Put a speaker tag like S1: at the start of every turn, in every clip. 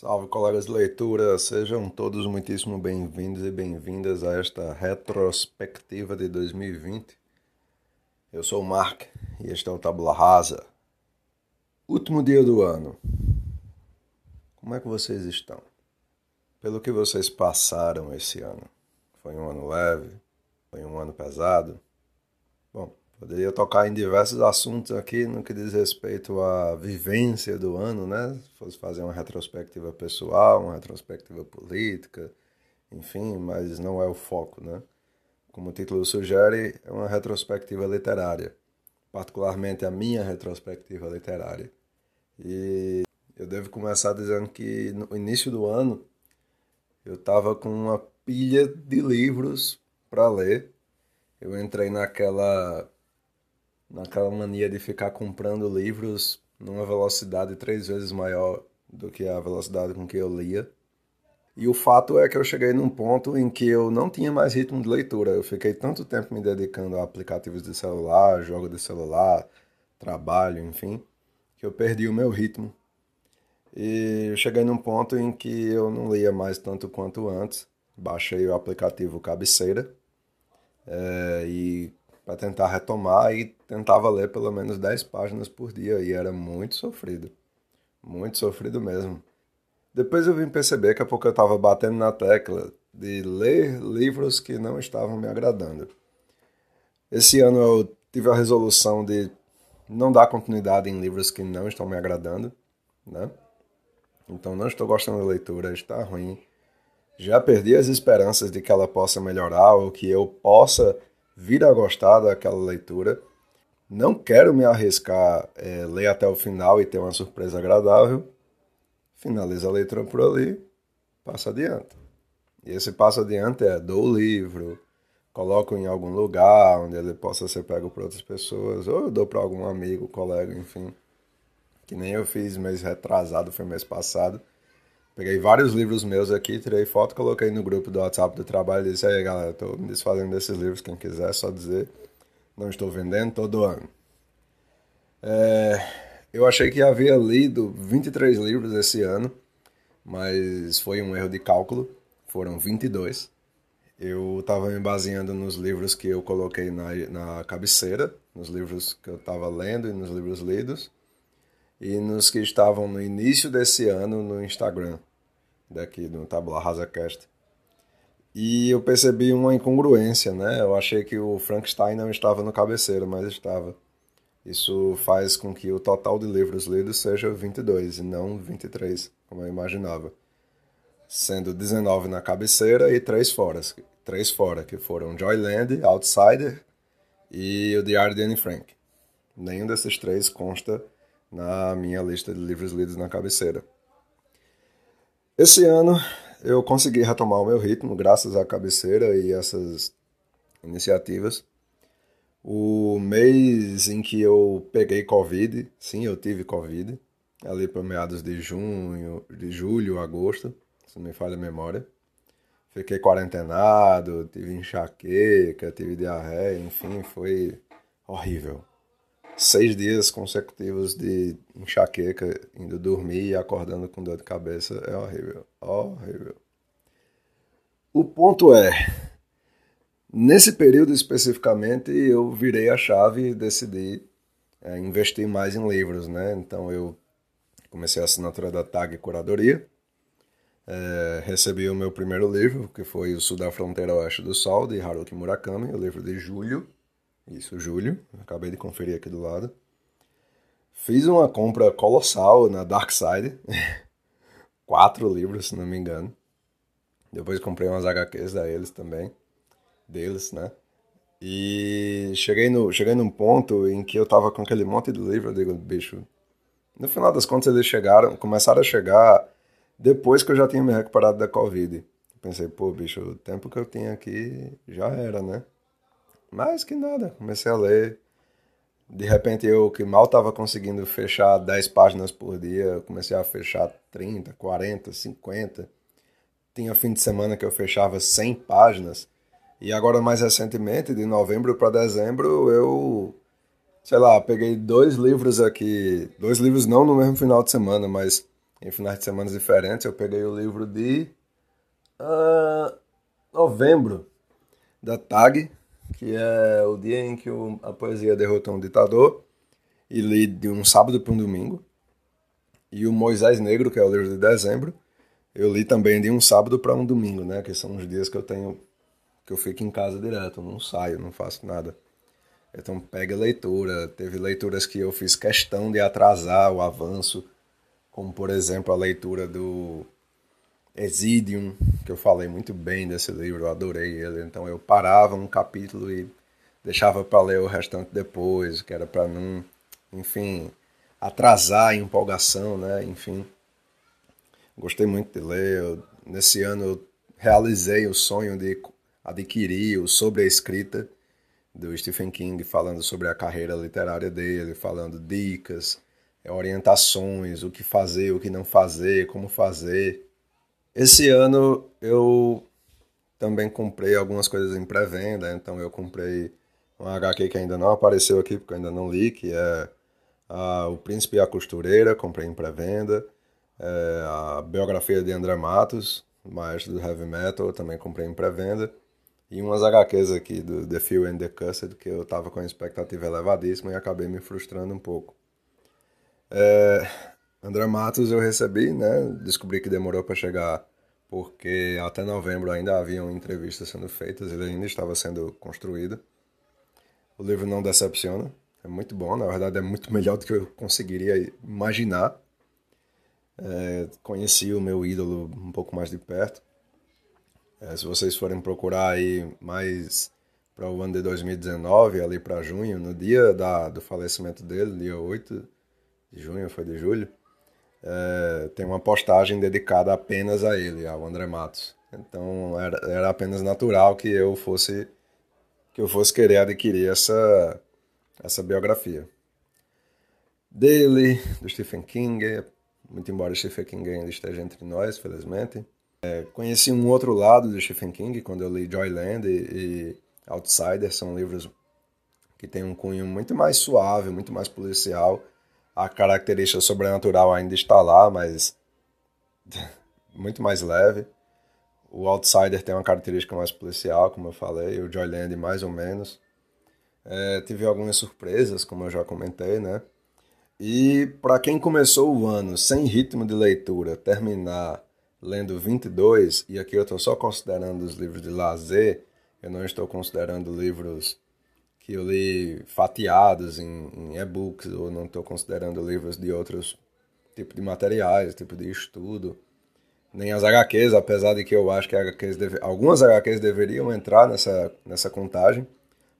S1: Salve, colegas de leitura, sejam todos muitíssimo bem-vindos e bem-vindas a esta retrospectiva de 2020. Eu sou o Mark e este é o Tabula Rasa. Último dia do ano. Como é que vocês estão? Pelo que vocês passaram esse ano? Foi um ano leve? Foi um ano pesado? Poderia tocar em diversos assuntos aqui no que diz respeito à vivência do ano, né? Se fosse fazer uma retrospectiva pessoal, uma retrospectiva política, enfim, mas não é o foco, né? Como o título sugere, é uma retrospectiva literária, particularmente a minha retrospectiva literária. E eu devo começar dizendo que no início do ano eu estava com uma pilha de livros para ler. Eu entrei naquela naquela mania de ficar comprando livros numa velocidade três vezes maior do que a velocidade com que eu lia. E o fato é que eu cheguei num ponto em que eu não tinha mais ritmo de leitura. Eu fiquei tanto tempo me dedicando a aplicativos de celular, jogo de celular, trabalho, enfim, que eu perdi o meu ritmo. E eu cheguei num ponto em que eu não lia mais tanto quanto antes. Baixei o aplicativo Cabeceira é, e para tentar retomar e tentava ler pelo menos 10 páginas por dia e era muito sofrido. Muito sofrido mesmo. Depois eu vim perceber que a pouco eu estava batendo na tecla de ler livros que não estavam me agradando. Esse ano eu tive a resolução de não dar continuidade em livros que não estão me agradando, né? Então não estou gostando da leitura, está ruim. Já perdi as esperanças de que ela possa melhorar ou que eu possa vir a gostar daquela leitura. Não quero me arriscar é, ler até o final e ter uma surpresa agradável. Finaliza a leitura por ali, passa adiante. E esse passo adiante é dou o livro, coloco em algum lugar onde ele possa ser pego por outras pessoas, ou eu dou para algum amigo, colega, enfim. Que nem eu fiz mês retrasado, foi mês passado. Peguei vários livros meus aqui, tirei foto, coloquei no grupo do WhatsApp do trabalho e disse aí galera, estou me desfazendo desses livros, quem quiser é só dizer. Não estou vendendo todo ano. É, eu achei que havia lido 23 livros esse ano, mas foi um erro de cálculo, foram 22. Eu estava me baseando nos livros que eu coloquei na, na cabeceira, nos livros que eu estava lendo e nos livros lidos, e nos que estavam no início desse ano no Instagram daqui do Tabula RasaCast. E eu percebi uma incongruência, né? Eu achei que o Frankenstein não estava no cabeceiro, mas estava. Isso faz com que o total de livros lidos seja 22 e não 23, como eu imaginava. Sendo 19 na cabeceira e 3 fora, 3 fora que foram Joyland, Outsider e o Diário de Anne Frank. Nenhum desses três consta na minha lista de livros lidos na cabeceira. Esse ano eu consegui retomar o meu ritmo graças à cabeceira e essas iniciativas. O mês em que eu peguei Covid, sim, eu tive Covid, ali para meados de junho, de julho, agosto, se não me falha a memória. Fiquei quarentenado, tive enxaqueca, tive diarreia, enfim, foi horrível seis dias consecutivos de enxaqueca, indo dormir e acordando com dor de cabeça é horrível. Horrível. O ponto é, nesse período especificamente, eu virei a chave e decidi é, investir mais em livros, né? Então eu comecei a assinatura da TAG Curadoria, é, recebi o meu primeiro livro, que foi O Sul da Fronteira Oeste do Sol, de Haruki Murakami, o livro de julho isso, julho. Acabei de conferir aqui do lado. Fiz uma compra colossal na Dark Side. Quatro livros, se não me engano. Depois comprei umas HQs da eles também. Deles, né? E cheguei, no, cheguei num ponto em que eu tava com aquele monte de livro. Eu digo, bicho. No final das contas, eles chegaram, começaram a chegar depois que eu já tinha me recuperado da Covid. Pensei, pô, bicho, o tempo que eu tinha aqui já era, né? Mas que nada, comecei a ler. De repente eu que mal estava conseguindo fechar 10 páginas por dia, comecei a fechar 30, 40, 50. Tinha fim de semana que eu fechava 100 páginas. E agora mais recentemente, de novembro para dezembro, eu sei lá, peguei dois livros aqui, dois livros não no mesmo final de semana, mas em finais de semana diferentes. Eu peguei o livro de uh, novembro da TAG, que é o dia em que a poesia derrotou um ditador, e li de um sábado para um domingo. E o Moisés Negro, que é o livro de dezembro, eu li também de um sábado para um domingo, né? Que são os dias que eu tenho que eu fico em casa direto, não saio, não faço nada. Então pega leitura. Teve leituras que eu fiz questão de atrasar o avanço, como por exemplo a leitura do Exidium, que eu falei muito bem desse livro, eu adorei ele. Então eu parava um capítulo e deixava para ler o restante depois, que era para não, enfim, atrasar a empolgação, né? Enfim, gostei muito de ler. Eu, nesse ano eu realizei o sonho de adquirir o sobre a escrita do Stephen King, falando sobre a carreira literária dele, falando dicas, orientações, o que fazer, o que não fazer, como fazer. Esse ano eu também comprei algumas coisas em pré-venda, então eu comprei um HQ que ainda não apareceu aqui, porque eu ainda não li, que é a, O Príncipe e a Costureira, comprei em pré-venda. É, a biografia de André Matos, maestro do heavy metal, também comprei em pré-venda. E umas HQs aqui do The Few and the Cursed, que eu tava com a expectativa elevadíssima e acabei me frustrando um pouco. É, André Matos eu recebi, né? Descobri que demorou para chegar porque até novembro ainda haviam entrevistas sendo feitas, ele ainda estava sendo construído. O livro não decepciona, é muito bom, na verdade é muito melhor do que eu conseguiria imaginar. É, conheci o meu ídolo um pouco mais de perto. É, se vocês forem procurar aí mais para o ano de 2019, ali para junho, no dia da, do falecimento dele, dia 8 de junho, foi de julho, é, tem uma postagem dedicada apenas a ele, ao André Matos. Então era, era apenas natural que eu fosse que eu fosse querer adquirir essa essa biografia dele, do Stephen King, muito embora Stephen King ainda esteja entre nós, felizmente. É, conheci um outro lado do Stephen King quando eu li Joyland e, e Outsider, são livros que têm um cunho muito mais suave, muito mais policial. A característica sobrenatural ainda está lá, mas muito mais leve. O Outsider tem uma característica mais policial, como eu falei, o Joyland mais ou menos. É, tive algumas surpresas, como eu já comentei, né? E para quem começou o ano sem ritmo de leitura, terminar lendo 22, e aqui eu estou só considerando os livros de lazer, eu não estou considerando livros que eu li fatiados em, em e-books, ou não estou considerando livros de outros tipos de materiais, tipo de estudo, nem as HQs, apesar de que eu acho que HQs deve, algumas HQs deveriam entrar nessa, nessa contagem,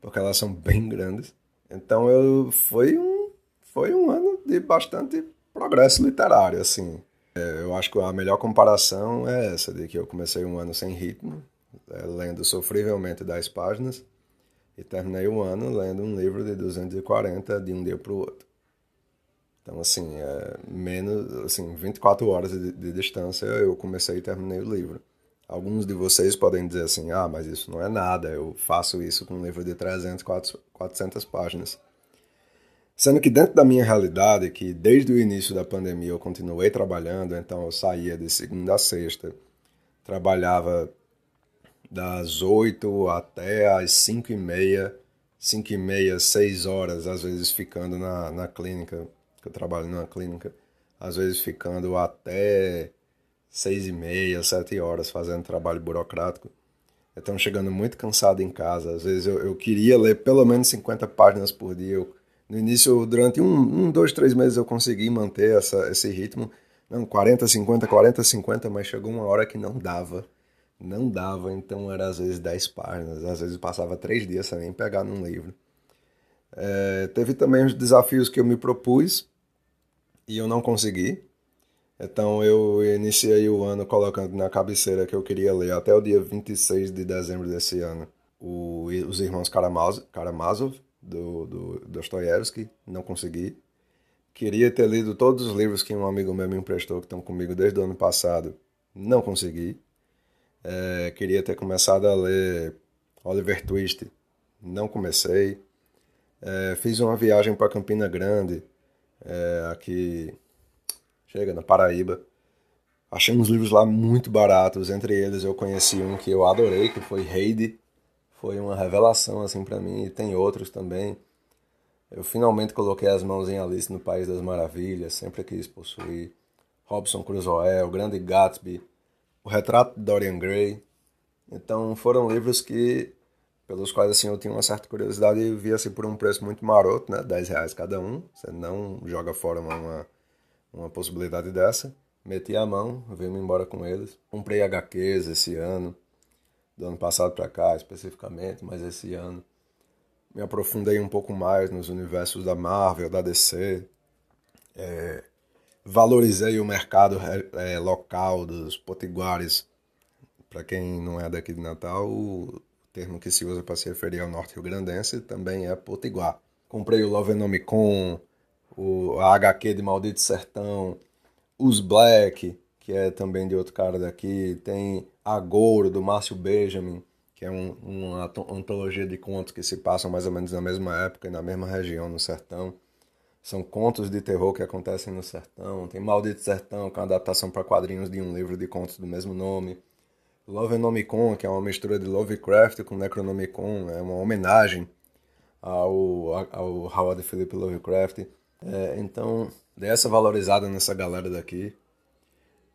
S1: porque elas são bem grandes. Então eu foi um, foi um ano de bastante progresso literário, assim. É, eu acho que a melhor comparação é essa, de que eu comecei um ano sem ritmo, é, lendo sofrivelmente 10 páginas, e terminei o ano lendo um livro de 240 de um dia para o outro. Então, assim, é, menos, assim, 24 horas de, de distância eu comecei e terminei o livro. Alguns de vocês podem dizer assim, ah, mas isso não é nada, eu faço isso com um livro de 300, 400 páginas. Sendo que dentro da minha realidade, que desde o início da pandemia eu continuei trabalhando, então eu saía de segunda a sexta, trabalhava das 8 até as 5 e meia, 5 e meia, 6 horas, às vezes ficando na, na clínica, que eu trabalho numa clínica, às vezes ficando até 6 e meia, 7 horas fazendo trabalho burocrático. Então chegando muito cansado em casa, às vezes eu, eu queria ler pelo menos 50 páginas por dia, eu no início, durante um, um dois, três meses eu consegui manter essa, esse ritmo. Não, 40, 50, 40, 50, mas chegou uma hora que não dava. Não dava, então era às vezes 10 páginas, às vezes passava três dias sem nem pegar num livro. É, teve também os desafios que eu me propus e eu não consegui. Então eu iniciei o ano colocando na cabeceira que eu queria ler até o dia 26 de dezembro desse ano o, os irmãos Karamazov, Karamazov do, do Dostoiévski, não consegui. Queria ter lido todos os livros que um amigo meu me emprestou, que estão comigo desde o ano passado, não consegui. É, queria ter começado a ler Oliver Twist, não comecei. É, fiz uma viagem para Campina Grande, é, aqui, chega, na Paraíba. Achei uns livros lá muito baratos, entre eles eu conheci um que eu adorei, que foi Heidi. Foi uma revelação assim para mim e tem outros também. Eu finalmente coloquei as mãos em Alice no País das Maravilhas, sempre quis possuir. Robson Crusoe, O Grande Gatsby, O Retrato de Dorian Gray. Então foram livros que pelos quais assim eu tinha uma certa curiosidade e via assim por um preço muito maroto, né, 10 reais cada um. Você não joga fora uma, uma possibilidade dessa. Meti a mão, vim embora com eles. Comprei HQs esse ano, do ano passado para cá especificamente, mas esse ano me aprofundei um pouco mais nos universos da Marvel, da DC. É, valorizei o mercado é, local dos potiguares. Para quem não é daqui de Natal, o termo que se usa para se referir ao norte rio-grandense também é potiguar. Comprei o Love Nomicon, o a HQ de Maldito Sertão, os Black, que é também de outro cara daqui, tem Agouro, do Márcio Benjamin, que é um, uma antologia de contos que se passam mais ou menos na mesma época e na mesma região, no sertão. São contos de terror que acontecem no sertão. Tem Maldito Sertão, que é uma adaptação para quadrinhos de um livro de contos do mesmo nome. Lovenomicon, que é uma mistura de Lovecraft com Necronomicon, é uma homenagem ao, ao Howard Philip Lovecraft. É, então, dei essa valorizada nessa galera daqui.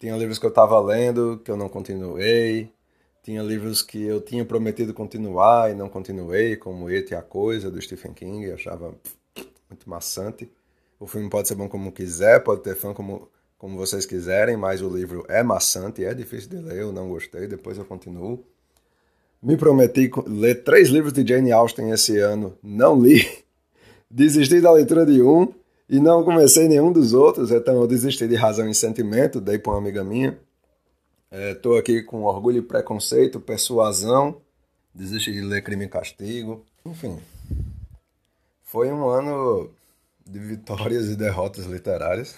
S1: Tinha livros que eu estava lendo, que eu não continuei. Tinha livros que eu tinha prometido continuar e não continuei, como It e a Coisa, do Stephen King, eu achava muito maçante. O filme pode ser bom como quiser, pode ter fã como, como vocês quiserem, mas o livro é maçante, é difícil de ler, eu não gostei, depois eu continuo. Me prometi ler três livros de Jane Austen esse ano, não li. Desisti da leitura de um e não comecei nenhum dos outros, então eu desisti de Razão e Sentimento, dei para uma amiga minha. Estou é, aqui com orgulho e preconceito, persuasão, desisti de ler Crime e Castigo, enfim. Foi um ano de vitórias e derrotas literárias.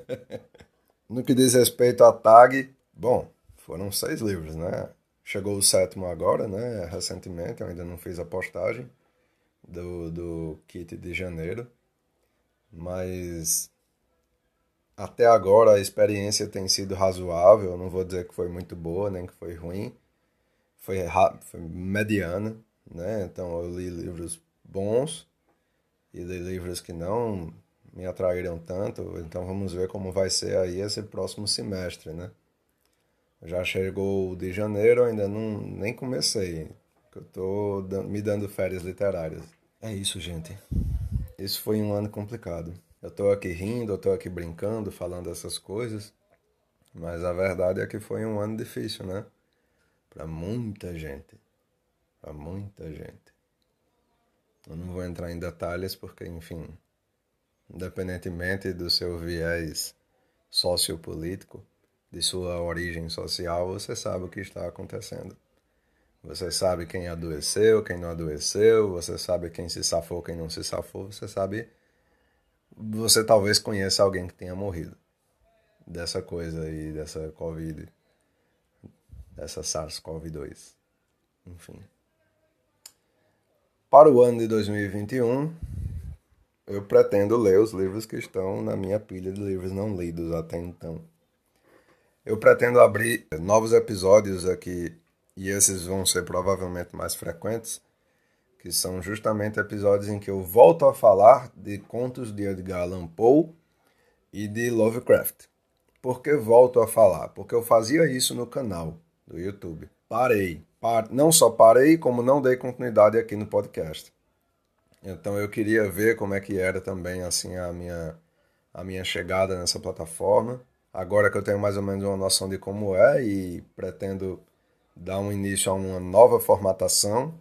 S1: no que diz respeito à tag, bom, foram seis livros, né? Chegou o sétimo agora, né? Recentemente, eu ainda não fiz a postagem do, do kit de janeiro. Mas até agora a experiência tem sido razoável, não vou dizer que foi muito boa, nem que foi ruim. Foi, foi mediana, né? Então eu li livros bons e li livros que não me atraíram tanto. Então vamos ver como vai ser aí esse próximo semestre, né? Já chegou o de janeiro, ainda não nem comecei. Eu tô me dando férias literárias. É isso, gente. Isso foi um ano complicado. Eu estou aqui rindo, eu estou aqui brincando, falando essas coisas, mas a verdade é que foi um ano difícil, né? Para muita gente. Para muita gente. Eu não vou entrar em detalhes porque, enfim, independentemente do seu viés sociopolítico, de sua origem social, você sabe o que está acontecendo. Você sabe quem adoeceu, quem não adoeceu, você sabe quem se safou, quem não se safou, você sabe você talvez conheça alguém que tenha morrido dessa coisa aí, dessa Covid, dessa SARS-CoV-2. Enfim. Para o ano de 2021, eu pretendo ler os livros que estão na minha pilha de livros não lidos até então. Eu pretendo abrir novos episódios aqui, e esses vão ser provavelmente mais frequentes, que são justamente episódios em que eu volto a falar de contos de Edgar Allan Poe e de Lovecraft. Por que volto a falar? Porque eu fazia isso no canal do YouTube. Parei. Não só parei, como não dei continuidade aqui no podcast. Então eu queria ver como é que era também assim a minha a minha chegada nessa plataforma. Agora que eu tenho mais ou menos uma noção de como é e pretendo dar um início a uma nova formatação,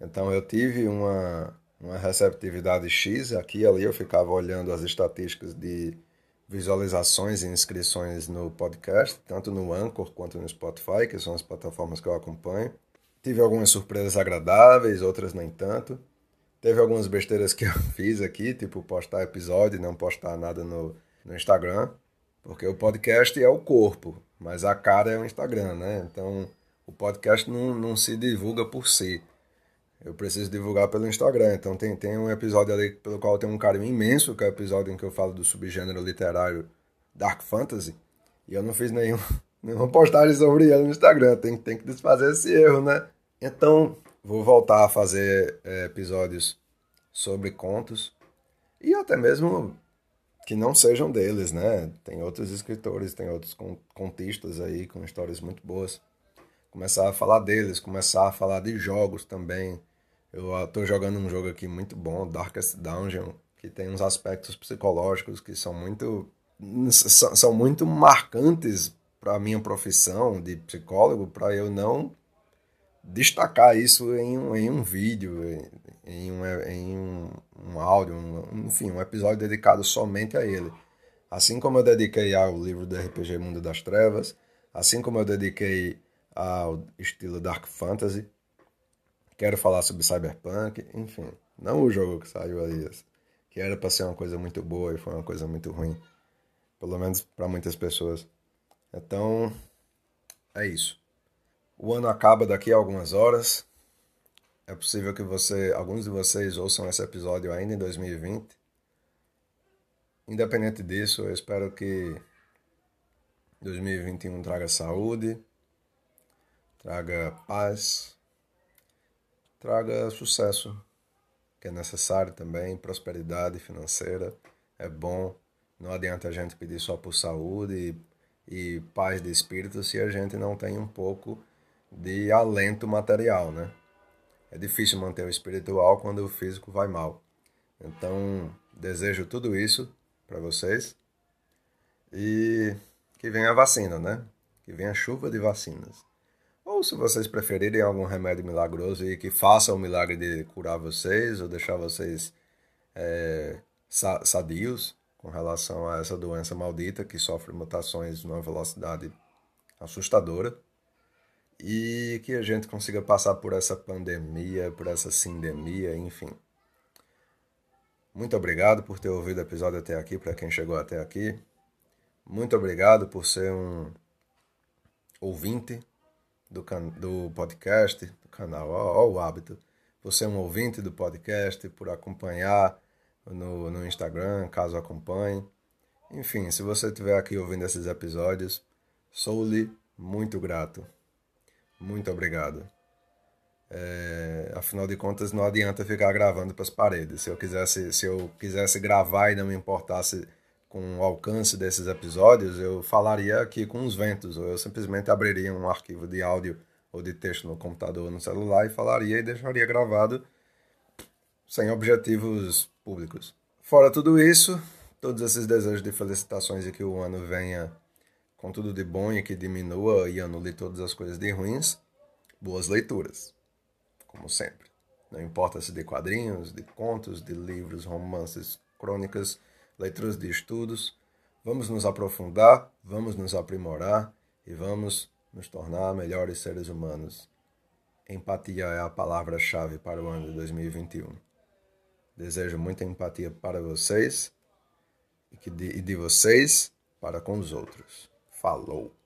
S1: então eu tive uma, uma receptividade X, aqui ali eu ficava olhando as estatísticas de visualizações e inscrições no podcast, tanto no Anchor quanto no Spotify, que são as plataformas que eu acompanho. Tive algumas surpresas agradáveis, outras nem tanto. Teve algumas besteiras que eu fiz aqui, tipo postar episódio e não postar nada no, no Instagram, porque o podcast é o corpo, mas a cara é o Instagram, né? Então o podcast não, não se divulga por si eu preciso divulgar pelo Instagram. Então tem, tem um episódio ali pelo qual eu tenho um carinho imenso, que é o episódio em que eu falo do subgênero literário Dark Fantasy. E eu não fiz nenhum, nenhuma postagem sobre ele no Instagram. Tem, tem que desfazer esse erro, né? Então, vou voltar a fazer é, episódios sobre contos e até mesmo que não sejam deles, né? Tem outros escritores, tem outros contistas aí com histórias muito boas. Começar a falar deles, começar a falar de jogos também. Eu estou jogando um jogo aqui muito bom, Darkest Dungeon, que tem uns aspectos psicológicos que são muito são muito marcantes para a minha profissão de psicólogo, para eu não destacar isso em um, em um vídeo, em um, em um, um áudio, um, enfim, um episódio dedicado somente a ele. Assim como eu dediquei ao livro do RPG Mundo das Trevas, assim como eu dediquei ao estilo Dark Fantasy, quero falar sobre Cyberpunk, enfim, não o jogo que saiu aí, que era para ser uma coisa muito boa e foi uma coisa muito ruim, pelo menos para muitas pessoas. Então, é isso. O ano acaba daqui a algumas horas. É possível que você, alguns de vocês ouçam esse episódio ainda em 2020. Independente disso, eu espero que 2021 traga saúde, traga paz, traga sucesso, que é necessário também, prosperidade financeira, é bom. Não adianta a gente pedir só por saúde e, e paz de espírito se a gente não tem um pouco de alento material, né? É difícil manter o espiritual quando o físico vai mal. Então, desejo tudo isso para vocês e que venha a vacina, né? Que venha a chuva de vacinas. Se vocês preferirem algum remédio milagroso e que faça o milagre de curar vocês ou deixar vocês é, sadios com relação a essa doença maldita que sofre mutações numa velocidade assustadora e que a gente consiga passar por essa pandemia, por essa sindemia, enfim. Muito obrigado por ter ouvido o episódio até aqui, para quem chegou até aqui. Muito obrigado por ser um ouvinte do, can do podcast, do canal, ó, ó, o hábito. Por ser um ouvinte do podcast, por acompanhar no, no Instagram, caso acompanhe. Enfim, se você estiver aqui ouvindo esses episódios, sou-lhe muito grato. Muito obrigado. É, afinal de contas, não adianta ficar gravando para as paredes. Se eu quisesse, se eu quisesse gravar e não me importasse com o alcance desses episódios, eu falaria aqui com os ventos, ou eu simplesmente abriria um arquivo de áudio ou de texto no computador ou no celular e falaria e deixaria gravado sem objetivos públicos. Fora tudo isso, todos esses desejos de felicitações e que o ano venha com tudo de bom e que diminua e anule todas as coisas de ruins, boas leituras, como sempre. Não importa se de quadrinhos, de contos, de livros, romances, crônicas, leituras de estudos, vamos nos aprofundar, vamos nos aprimorar e vamos nos tornar melhores seres humanos. Empatia é a palavra-chave para o ano de 2021. Desejo muita empatia para vocês e de vocês para com os outros. Falou!